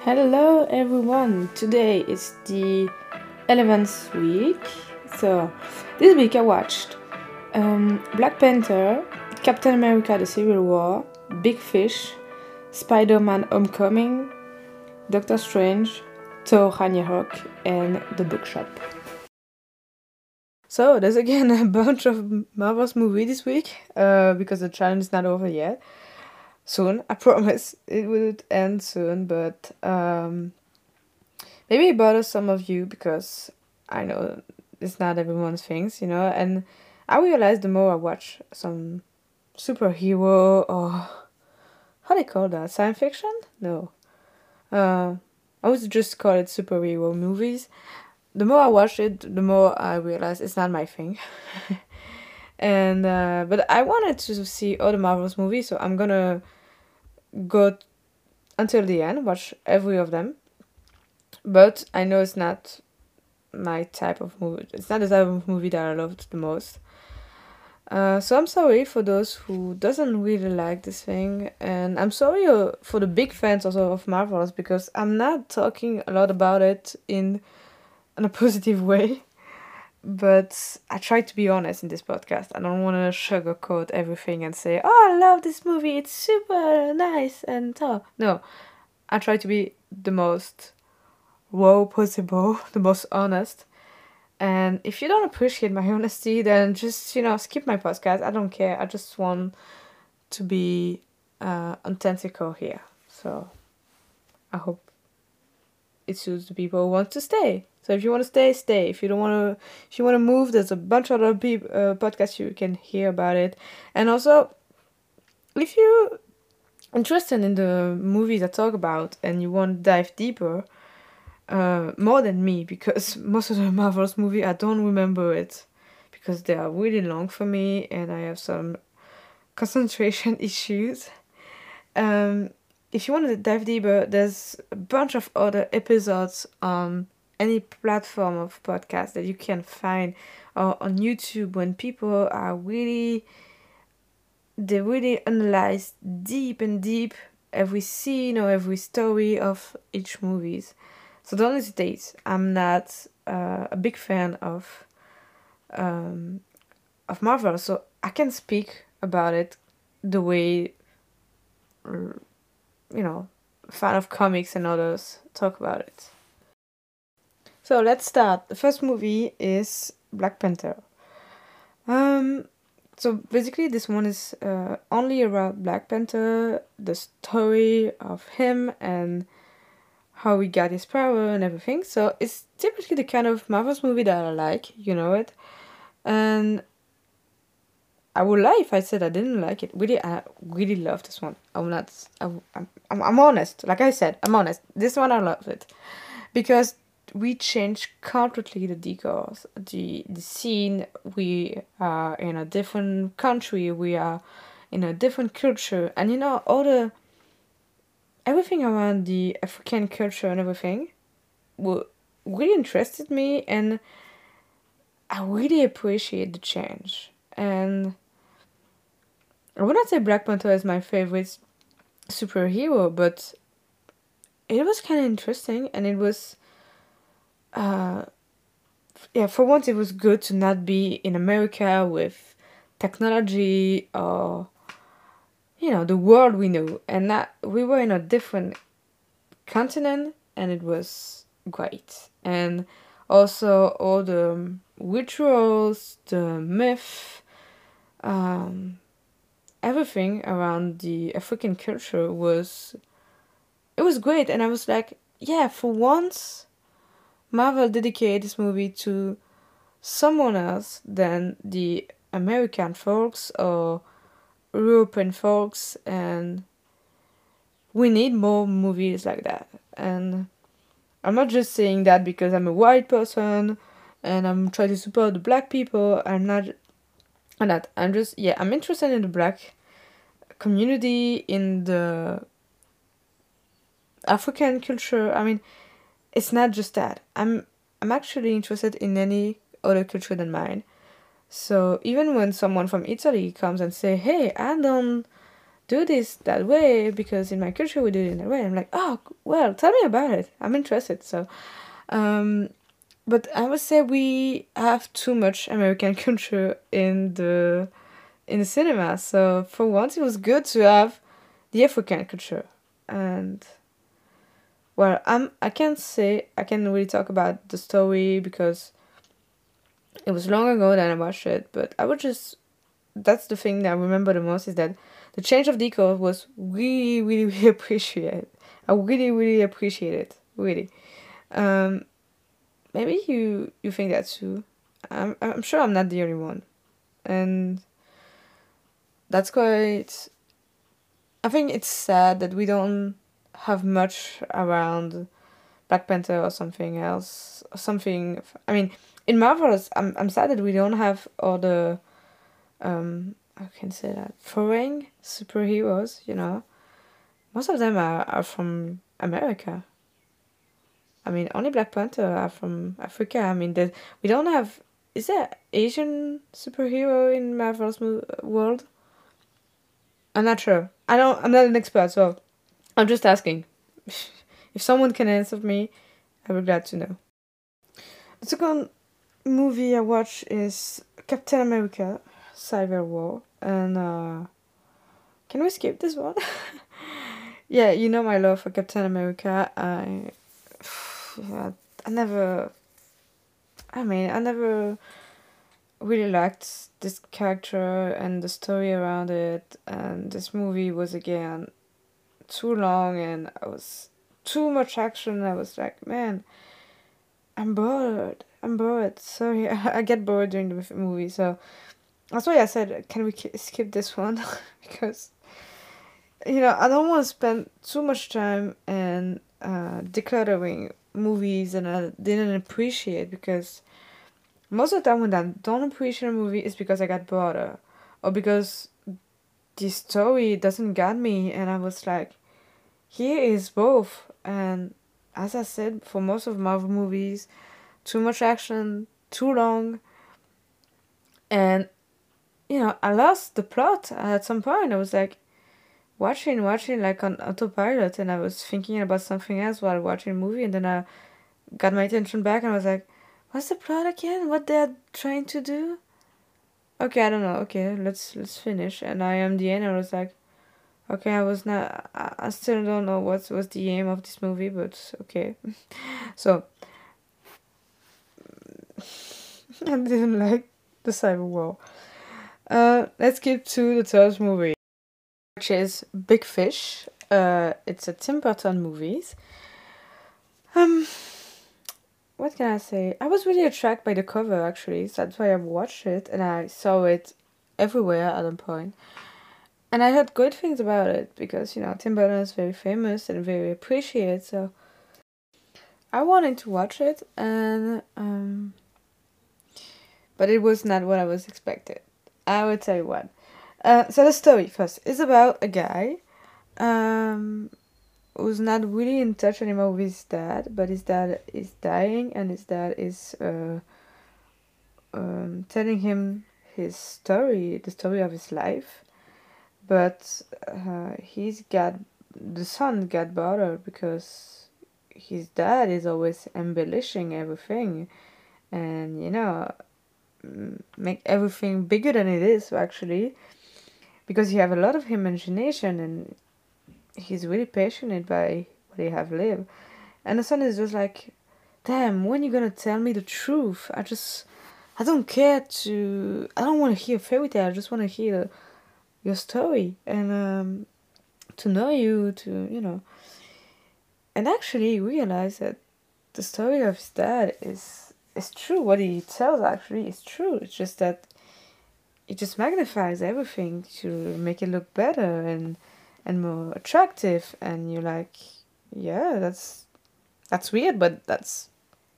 Hello everyone! Today is the 11th week. So, this week I watched um, Black Panther, Captain America the Civil War, Big Fish, Spider Man Homecoming, Doctor Strange, Thor Ragnarok, and The Bookshop. So, there's again a bunch of Marvel's movies this week uh, because the challenge is not over yet soon. I promise it would end soon, but um, maybe it bothers some of you because I know it's not everyone's things, you know. And I realize the more I watch some superhero or how they call that science fiction? No, uh, I would just call it superhero movies. The more I watch it, the more I realize it's not my thing. and uh, but I wanted to see all the Marvels movies, so I'm gonna go until the end, watch every of them. But I know it's not my type of movie. It's not the type of movie that I loved the most. Uh, so I'm sorry for those who doesn't really like this thing, and I'm sorry uh, for the big fans also of Marvels because I'm not talking a lot about it in, in a positive way but I try to be honest in this podcast. I don't want to sugarcoat everything and say, "Oh, I love this movie. It's super nice and tough." No, I try to be the most raw possible, the most honest. And if you don't appreciate my honesty, then just you know skip my podcast. I don't care. I just want to be uh, authentical here. So I hope it suits the people who want to stay. So if you want to stay, stay. If you don't want to, if you want to move, there's a bunch of other people uh, podcasts you can hear about it. And also, if you're interested in the movies I talk about and you want to dive deeper, uh, more than me, because most of the Marvel's movie I don't remember it because they are really long for me and I have some concentration issues. Um, if you want to dive deeper, there's a bunch of other episodes on any platform of podcast that you can find or on YouTube when people are really they really analyze deep and deep every scene or every story of each movies. So don't hesitate. I'm not uh, a big fan of um, of Marvel, so I can speak about it the way you know fan of comics and others talk about it. So let's start. The first movie is Black Panther. Um, so basically, this one is uh, only about Black Panther, the story of him and how he got his power and everything. So it's typically the kind of Marvel's movie that I like, you know it. And I would lie if I said I didn't like it. Really, I really love this one. I'm not. I'm, I'm, I'm honest. Like I said, I'm honest. This one I love it because we change completely the decors, the the scene. We are in a different country. We are in a different culture, and you know all the everything around the African culture and everything, really interested me, and I really appreciate the change. And I would not say Black Panther is my favorite superhero, but it was kind of interesting, and it was uh, yeah, for once it was good to not be in America with technology or you know the world we knew, and that we were in a different continent, and it was great. And also all the rituals, the myth, um, everything around the African culture was it was great, and I was like, yeah, for once Marvel dedicated this movie to someone else than the American folks or European folks, and we need more movies like that. And I'm not just saying that because I'm a white person and I'm trying to support the black people. I'm not. I'm not. I'm just yeah. I'm interested in the black community in the African culture. I mean, it's not just that. I'm I'm actually interested in any other culture than mine. So even when someone from Italy comes and say, "Hey, I don't do this that way because in my culture we do it in that way. I'm like, oh well, tell me about it. I'm interested. So, um, but I would say we have too much American culture in the in the cinema. So for once, it was good to have the African culture and well i'm i can't say i can't really talk about the story because it was long ago that i watched it but i would just that's the thing that i remember the most is that the change of decor was really really really appreciated. I really really appreciate it really. Um maybe you you think that too. I'm i'm sure i'm not the only one. And that's quite i think it's sad that we don't have much around Black Panther or something else or something. I mean, in Marvels, I'm I'm sad that we don't have all the um I can say that foreign superheroes. You know, most of them are are from America. I mean, only Black Panther are from Africa. I mean, that we don't have. Is there Asian superhero in Marvel's world? I'm not sure. I don't. I'm not an expert, so I'm just asking. if someone can answer me, I would be glad to know. The second movie I watched is Captain America Civil War. And uh, can we skip this one? yeah, you know my love for Captain America. I, yeah, I never. I mean, I never really liked this character and the story around it. And this movie was again too long and I was too much action. I was like, man, I'm bored. I'm bored. Sorry, I get bored during the movie. So that's why I said, can we skip this one? because, you know, I don't want to spend too much time and uh, decluttering movies and I didn't appreciate because most of the time when I don't appreciate a movie is because I got bored or because the story doesn't get me and I was like here is both. And as I said for most of Marvel movies too much action too long. And you know I lost the plot at some point. I was like watching watching like on autopilot. And I was thinking about something else while watching a movie. And then I got my attention back and I was like what's the plot again? What they're trying to do okay I don't know. Okay let's let's finish. And I am the end. I was like okay I was not I, I still don't know what was the aim of this movie but okay. So I didn't like the Civil War. Uh let's get to the third movie which is Big Fish. Uh it's a Tim Burton movies. Um what can I say? I was really attracted by the cover actually, so that's why I watched it and I saw it everywhere at one point. and I heard good things about it because you know Tim Burton is very famous and very appreciated. So I wanted to watch it, and um, but it was not what I was expected. I will tell you what. Uh, so the story first is about a guy um, who's not really in touch anymore with his dad, but his dad is dying, and his dad is uh, um, telling him his story, the story of his life. But uh, he's got the son got bothered because his dad is always embellishing everything and you know make everything bigger than it is actually because he have a lot of imagination and he's really passionate by what he have lived. And the son is just like damn when you gonna tell me the truth? I just i don't care to i don't want to hear fairy tale. I just want to hear your story and um, to know you to you know. And actually realize that the story of his dad is is true. What he tells actually is true. It's just that it just magnifies everything to make it look better and and more attractive and you're like yeah that's that's weird but that's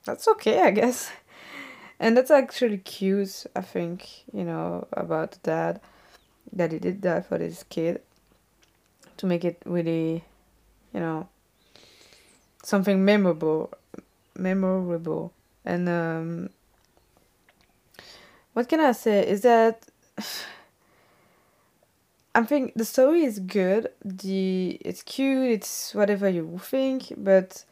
that's okay i guess and that's actually cute i think you know about dad that he did that for his kid to make it really, you know, something memorable, memorable. And um, what can I say is that I think the story is good. The it's cute. It's whatever you think, but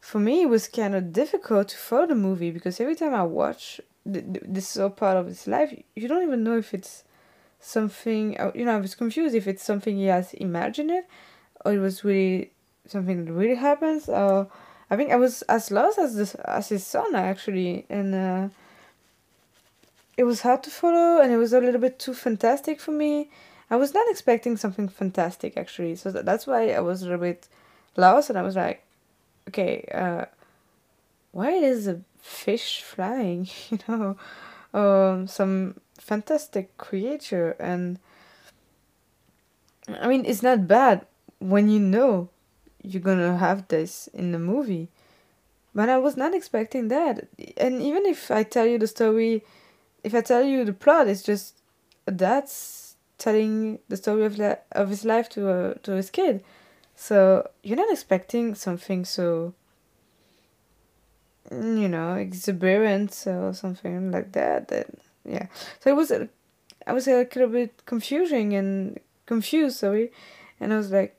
for me it was kind of difficult to follow the movie because every time I watch th- th- this so part of his life, you don't even know if it's something. uh, You know, I was confused if it's something he has imagined or it was really something that really happens. Or I think I was as lost as this as his son actually, and. Uh, it was hard to follow and it was a little bit too fantastic for me. I was not expecting something fantastic actually, so tha- that's why I was a little bit lost and I was like, okay, uh, why is a fish flying? You know, um, some fantastic creature and I mean it's not bad when you know you're gonna have this in the movie, but I was not expecting that. And even if I tell you the story if I tell you the plot, it's just that's telling the story of li- of his life to a to his kid. So you're not expecting something so mm, you know exuberant or something like that. That yeah. So it was I was a little bit confusing and confused. Sorry, and I was like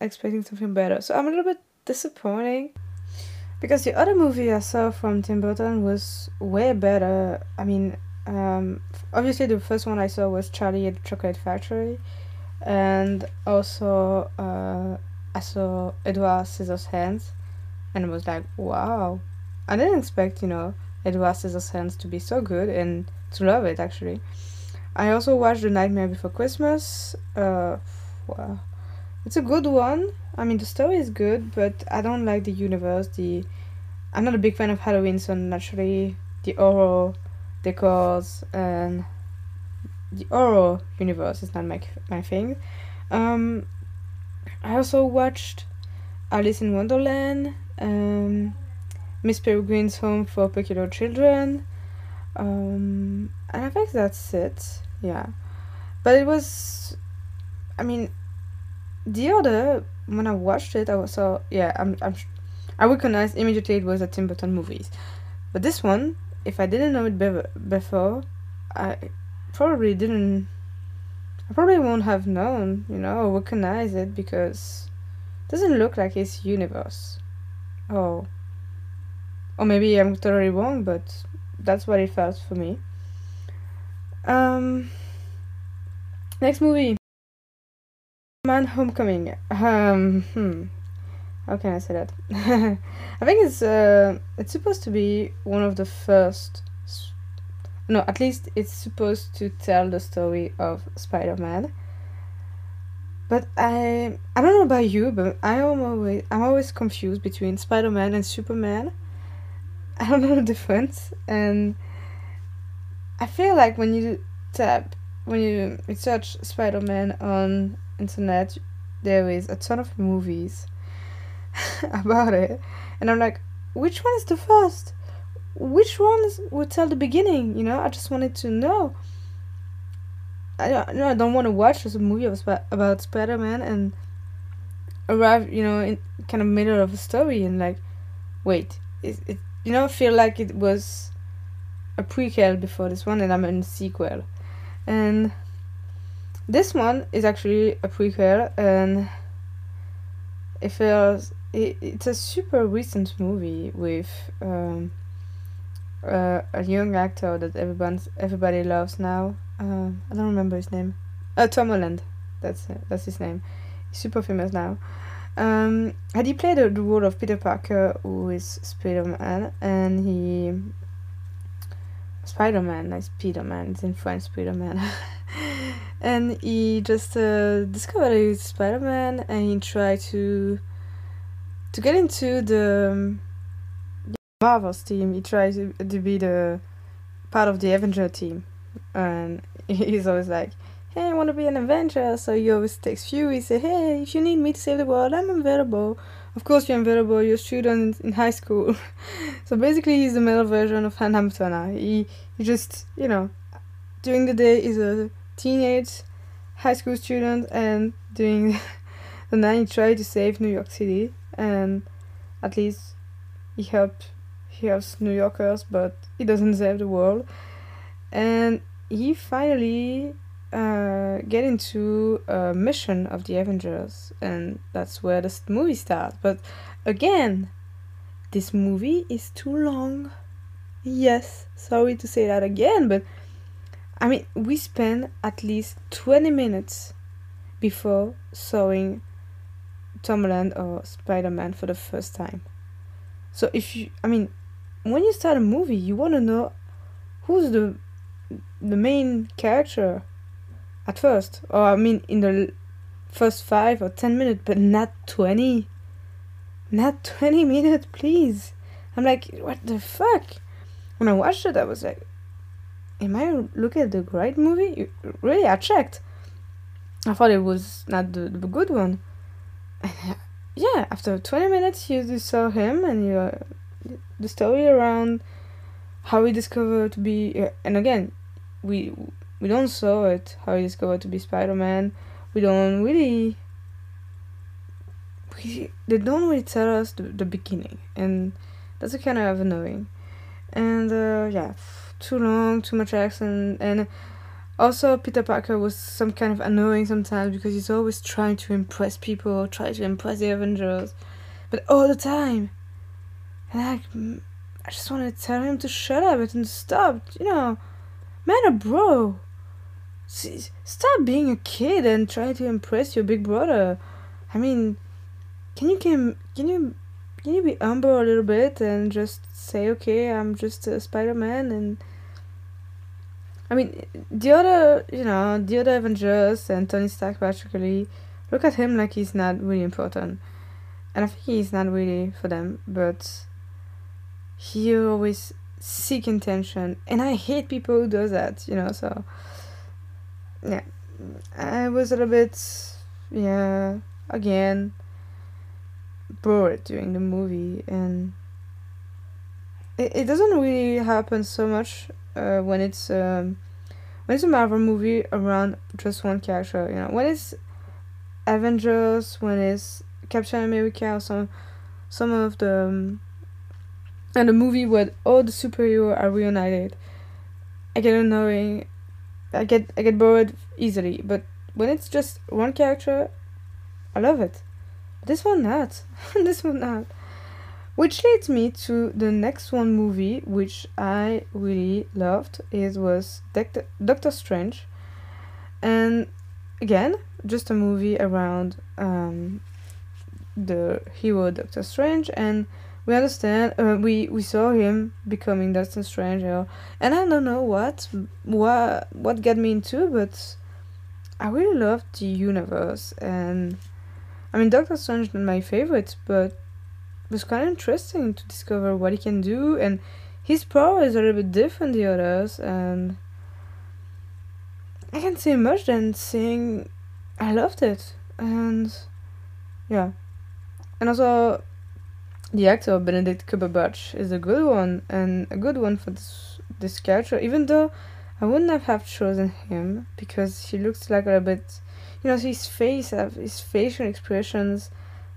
expecting something better. So I'm a little bit disappointing because the other movie I saw from Tim Burton was way better. I mean, um, obviously the first one I saw was Charlie at the Chocolate Factory, and also uh, I saw Edward Scissorhands, and it was like, wow, I didn't expect you know Edward Scissorhands to be so good and to love it actually. I also watched The Nightmare Before Christmas. Uh, wow, it's a good one. I mean, the story is good, but I don't like the universe. The I'm not a big fan of Halloween, so naturally the horror decors and the horror universe is not my my thing. Um, I also watched Alice in Wonderland, um, Miss Peregrine's Home for Peculiar Children, um, and I think that's it. Yeah, but it was, I mean, the other when I watched it, I was so yeah. I'm I'm I recognized immediately it was a Tim Burton movies, but this one, if I didn't know it be- before, I probably didn't. I probably won't have known, you know, or recognize it because it doesn't look like his universe. Oh, or maybe I'm totally wrong, but that's what it felt for me. Um, next movie. Man Homecoming. Um, hmm. How can I say that? I think it's uh, it's supposed to be one of the first. No, at least it's supposed to tell the story of Spider-Man. But I I don't know about you, but I am always I'm always confused between Spider-Man and Superman. I don't know the difference, and I feel like when you tap when you search Spider-Man on internet, there is a ton of movies about it, and I'm like, which one is the first? Which ones would tell the beginning? You know, I just wanted to know. I don't, I don't want to watch this movie about Spider Man and arrive, you know, in kind of middle of a story and like, wait, is it? You know, feel like it was a prequel before this one, and I'm in sequel, and this one is actually a prequel, and it feels it, it's a super recent movie with um, uh, a young actor that everyone's everybody loves now. Uh, I don't remember his name. Uh, Tom Holland. That's uh, that's his name. He's super famous now. Um, and he played the, role of Peter Parker, who is Spider Man, and he Spider Man, like Spider Man. It's in French, Spider Man. and he just uh, discovered he was Spider Man, and he tried to to get into the um, Marvel's team. He tries to, to be the part of the Avenger team, and he's always like, "Hey, I want to be an Avenger." So he always takes Fury. Say, "Hey, if you need me to save the world, I'm available." Of course, you're available. You're a student in high school. so basically, he's the male version of Hannah Montana. He he just you know, during the day he's a teenage high school student, and during the night he tries to save New York City, and at least he helped he helps New Yorkers, but he doesn't save the world. And he finally uh, get into a mission of the Avengers, and that's where the movie starts. But again, this movie is too long. Yes, sorry to say that again, but I mean, we spend at least 20 minutes before sawing Tom Holland or Spider Man for the first time. So if you, I mean, when you start a movie, you want to know who's the the main character at first, or I mean, in the first five or ten minutes, but not twenty. Not twenty minutes, please. I'm like, what the fuck? When I watched it, I was like, am I looking at the right movie? Really, I checked. I thought it was not the, the good one. Yeah, after 20 minutes, you saw him and you, uh, the story around how he discovered to be, uh, and again, we we don't saw it how he discovered to be Spider-Man. We don't really. We, they don't really tell us the, the beginning, and that's kind of annoying. And uh, yeah, too long, too much action, and also Peter Parker was some kind of annoying sometimes because he's always trying to impress people, try to impress the Avengers, but all the time. And I, I just want to tell him to shut up and stop, you know, man, a bro. Stop being a kid and try to impress your big brother. I mean, can you can can you can you be humble a little bit and just say, okay, I'm just a Spider Man and I mean, the other, you know, the other Avengers and Tony Stark particularly look at him like he's not really important. And I think he's not really for them, but he always seek intention. And I hate people who do that, you know, so yeah. I was a little bit, yeah, again, bored during the movie and it, it doesn't really happen so much uh, when it's um, when it's a Marvel movie around just one character. You know, when it's Avengers, when it's Captain America, or some some of the um, and the movie where all the superheroes are reunited, I get annoying. I get I get bored easily. But when it's just one character, I love it. This one not. this one not. Which leads me to the next one movie which I really loved. It was Doctor, Doctor Strange. And again, just a movie around um, the hero Doctor Strange and we understand uh, we we saw him becoming Doctor Strange and I don't know what what what got me into but I really loved the universe and I mean Doctor Strange is my favorite but was kind of interesting to discover what he can do and his power is a little bit different the others and I can say much than saying I loved it and yeah. And also the actor Benedict Cumberbatch is a good one and a good one for this this character even though I wouldn't have, have chosen him because he looks like a bit you know his face his facial expressions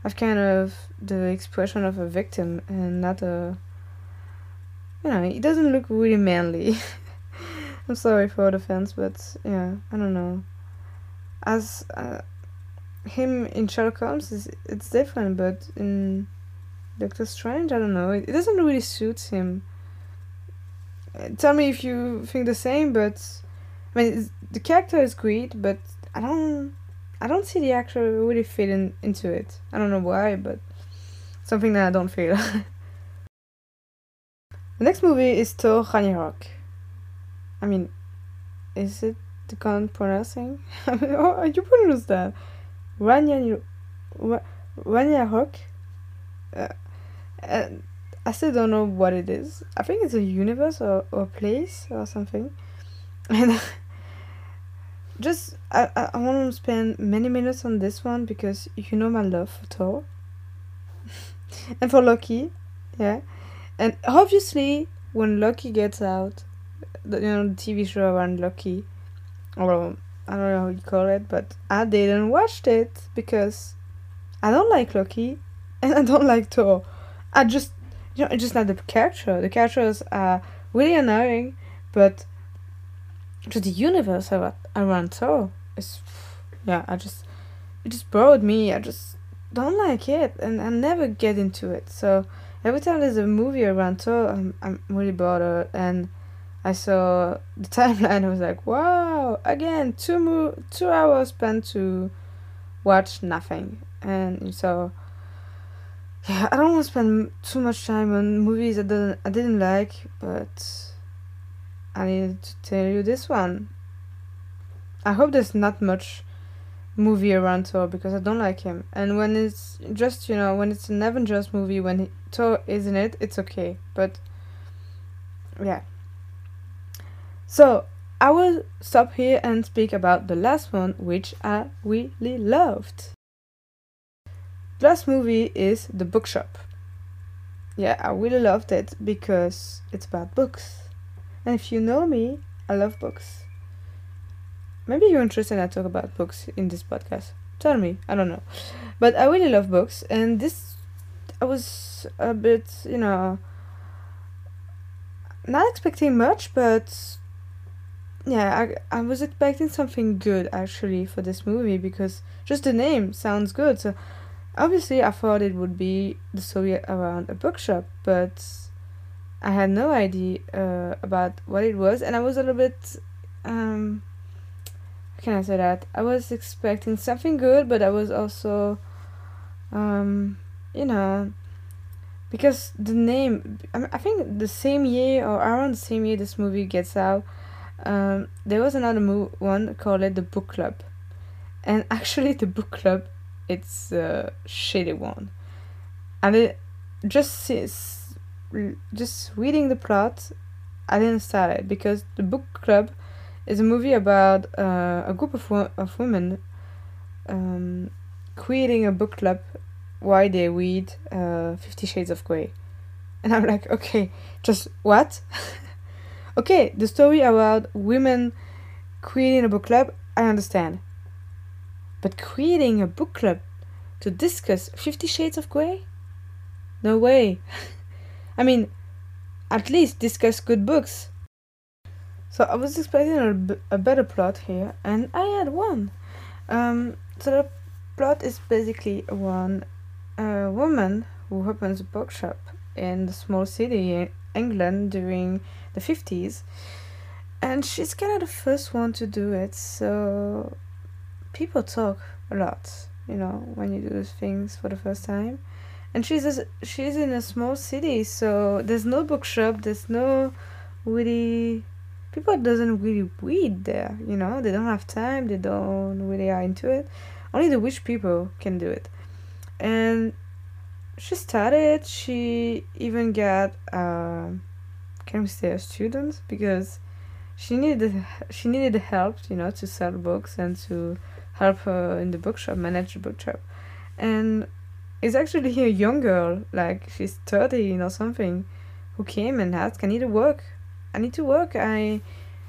have kind of the expression of a victim and not a you know he doesn't look really manly. I'm sorry for the fans but yeah i don't know. As uh, him in sherlock holmes is it's different but in doctor strange i don't know it, it doesn't really suit him. Uh, tell me if you think the same but i mean the character is great but i don't I don't see the actor really fitting into it. I don't know why, but something that I don't feel. the next movie is Thor Ragnarok. I mean, is it the current pronouncing? I mean, oh, you pronounce that. Ragnarok. Ragnarok. Uh, and I still don't know what it is. I think it's a universe or, or place or something. And just I, I, I want to spend many minutes on this one because you know my love for Thor and for Loki, yeah, and obviously when Loki gets out, the, you know the TV show around Loki, or I don't know how you call it, but I didn't watch it because I don't like Loki and I don't like Thor. I just you know, it's just not the character. The characters are really annoying, but to the universe around, Thor is yeah I just it just bored me. I just don't like it and I never get into it. So every time there's a movie around Thor I'm, I'm really bothered and I saw the timeline I was like wow again two mo- two hours spent to watch nothing. And so yeah I don't want to spend too much time on movies I didn't I didn't like but I needed to tell you this one. I hope there's not much movie around Thor because I don't like him. And when it's just, you know, when it's an Avengers movie, when he, Thor is in it, it's okay. But yeah. So I will stop here and speak about the last one, which I really loved. The last movie is The Bookshop. Yeah, I really loved it because it's about books. And if you know me, I love books. Maybe you're interested in I talk about books in this podcast. Tell me, I don't know. But I really love books, and this, I was a bit, you know, not expecting much, but yeah, I, I was expecting something good actually for this movie because just the name sounds good. So obviously, I thought it would be the story around a bookshop, but I had no idea uh, about what it was, and I was a little bit. Um, how can I say that? I was expecting something good, but I was also, um, you know, because the name. I think the same year or around the same year this movie gets out, um, there was another mo- one called it the Book Club, and actually the Book Club, it's a shitty one, and it just just reading the plot, I didn't start it because the book club is a movie about uh, a group of wo- of women um, creating a book club why they read uh, Fifty Shades of Grey, and I'm like, okay, just what? okay, the story about women creating a book club, I understand, but creating a book club to discuss Fifty Shades of Grey, no way. I mean, at least discuss good books. So I was expecting a, a better plot here, and I had one. Um, so the plot is basically one woman who opens a bookshop in the small city in England during the 50s, and she's kind of the first one to do it. So people talk a lot, you know, when you do things for the first time and she's a, she's in a small city so there's no bookshop there's no really people doesn't really read there you know? They don't have time they don't really are into it. Only the rich people can do it. And she started she even got uh, can we say a student? Because she needed she needed help you know to sell books and to help her in the bookshop manage the bookshop. And it's actually a young girl, like she's 13 or something, who came and asked, I need to work. I need to work. I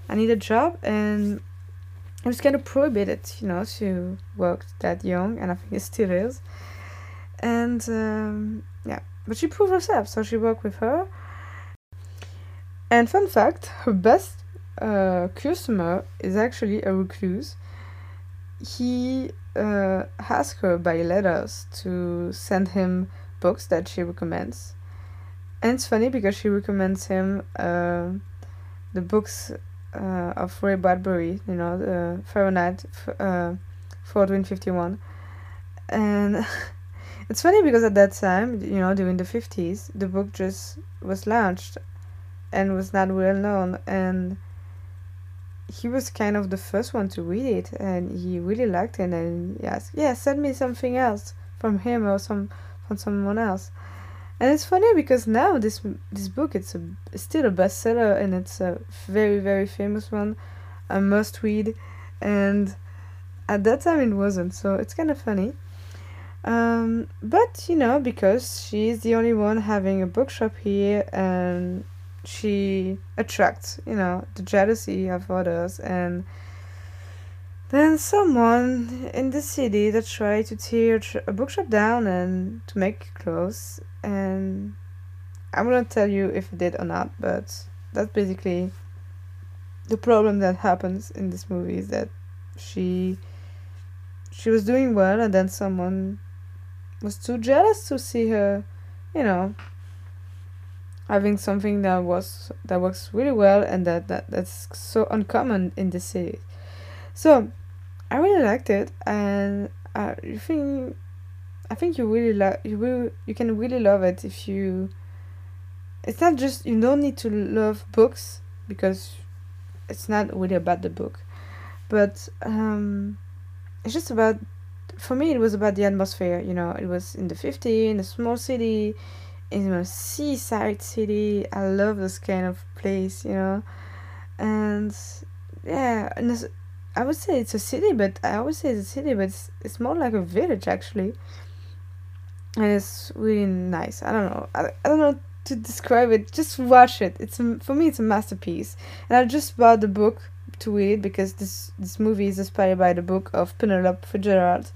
I need a job and it was kind of prohibited, you know, to work that young and I think it still is. And um, yeah, but she proved herself, so she worked with her. And fun fact, her best uh, customer is actually a recluse. He uh, ask her by letters to send him books that she recommends. And it's funny because she recommends him uh, the books uh, of Ray Bradbury, you know, the Fahrenheit uh, 451. And it's funny because at that time, you know, during the 50s, the book just was launched and was not well known. And he was kind of the first one to read it and he really liked it and he asked yeah send me something else from him or some from someone else. And it's funny because now this this book it's a it's still a bestseller and it's a very very famous one a must read and at that time it wasn't so it's kind of funny. Um, but you know because she's the only one having a bookshop here and she attracts, you know, the jealousy of others. And then someone in the city that tried to tear a bookshop down and to make clothes and I'm gonna tell you if it did or not, but that's basically the problem that happens in this movie is that she she was doing well and then someone was too jealous to see her you know having something that was that works really well and that, that that's so uncommon in the city. So i really liked it and i think i think you really like you will you can really love it if you it's not just you don't need to love books because it's not really about the book. But um it's just about for me it was about the atmosphere you know it was in the 50 in a small city in a seaside city. I love this kind of place you know. And yeah and i would say it's a city but i always say it's a city but it's, it's more like a village actually. And it's really nice. I don't know. I, I don't know to describe it. Just watch it. It's for me it's a masterpiece. And i just bought the book to read it because this this movie is inspired by the book of penelope fitzgerald.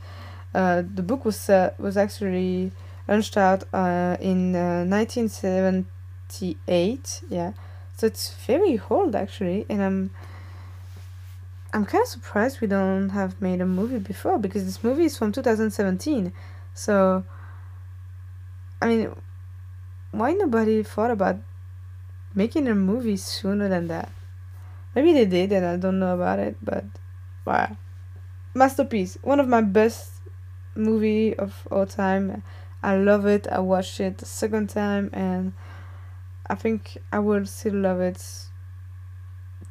Uh, the book was uh, was actually launched out uh, in 1978 yeah so it's very old actually and i'm i'm kind of surprised we don't have made a movie before because this movie is from 2017 so i mean why nobody thought about making a movie sooner than that? Maybe they did and i don't know about it but wow. Masterpiece. One of my best movie of all time I love it. I watched it the second time and I think I will still love it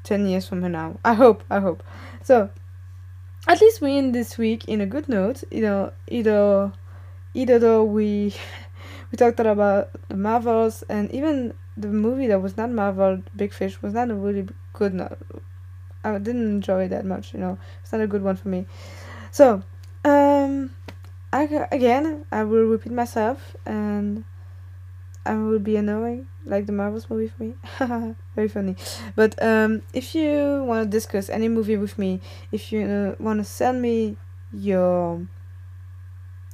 10 years from now. I hope, I hope. So, at least we end this week in a good note. You know, either either though we we talked about the Marvels and even the movie that was not Marvel, Big Fish, was not a really good. No, I didn't enjoy it that much. You know, it's not a good one for me. So, um, I, again, I will repeat myself and I will be annoying, like the Marvels movie for me. Very funny. But um, if you want to discuss any movie with me, if you uh, want to send me your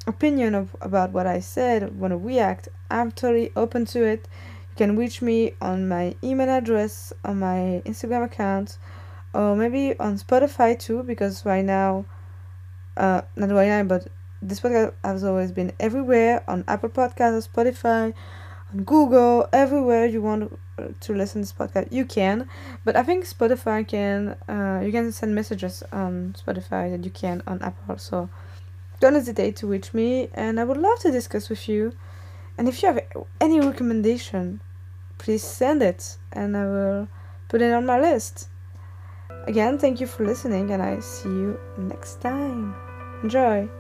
opinion of about what I said, want to react, I'm totally open to it. You can reach me on my email address, on my Instagram account, or maybe on Spotify too, because right now, uh, not right now, but this podcast has always been everywhere on Apple Podcasts, Spotify, on Google, everywhere you want to listen to this podcast, you can. But I think Spotify can, uh, you can send messages on Spotify that you can on Apple. So don't hesitate to reach me, and I would love to discuss with you. And if you have any recommendation, please send it, and I will put it on my list. Again, thank you for listening, and I see you next time. Enjoy!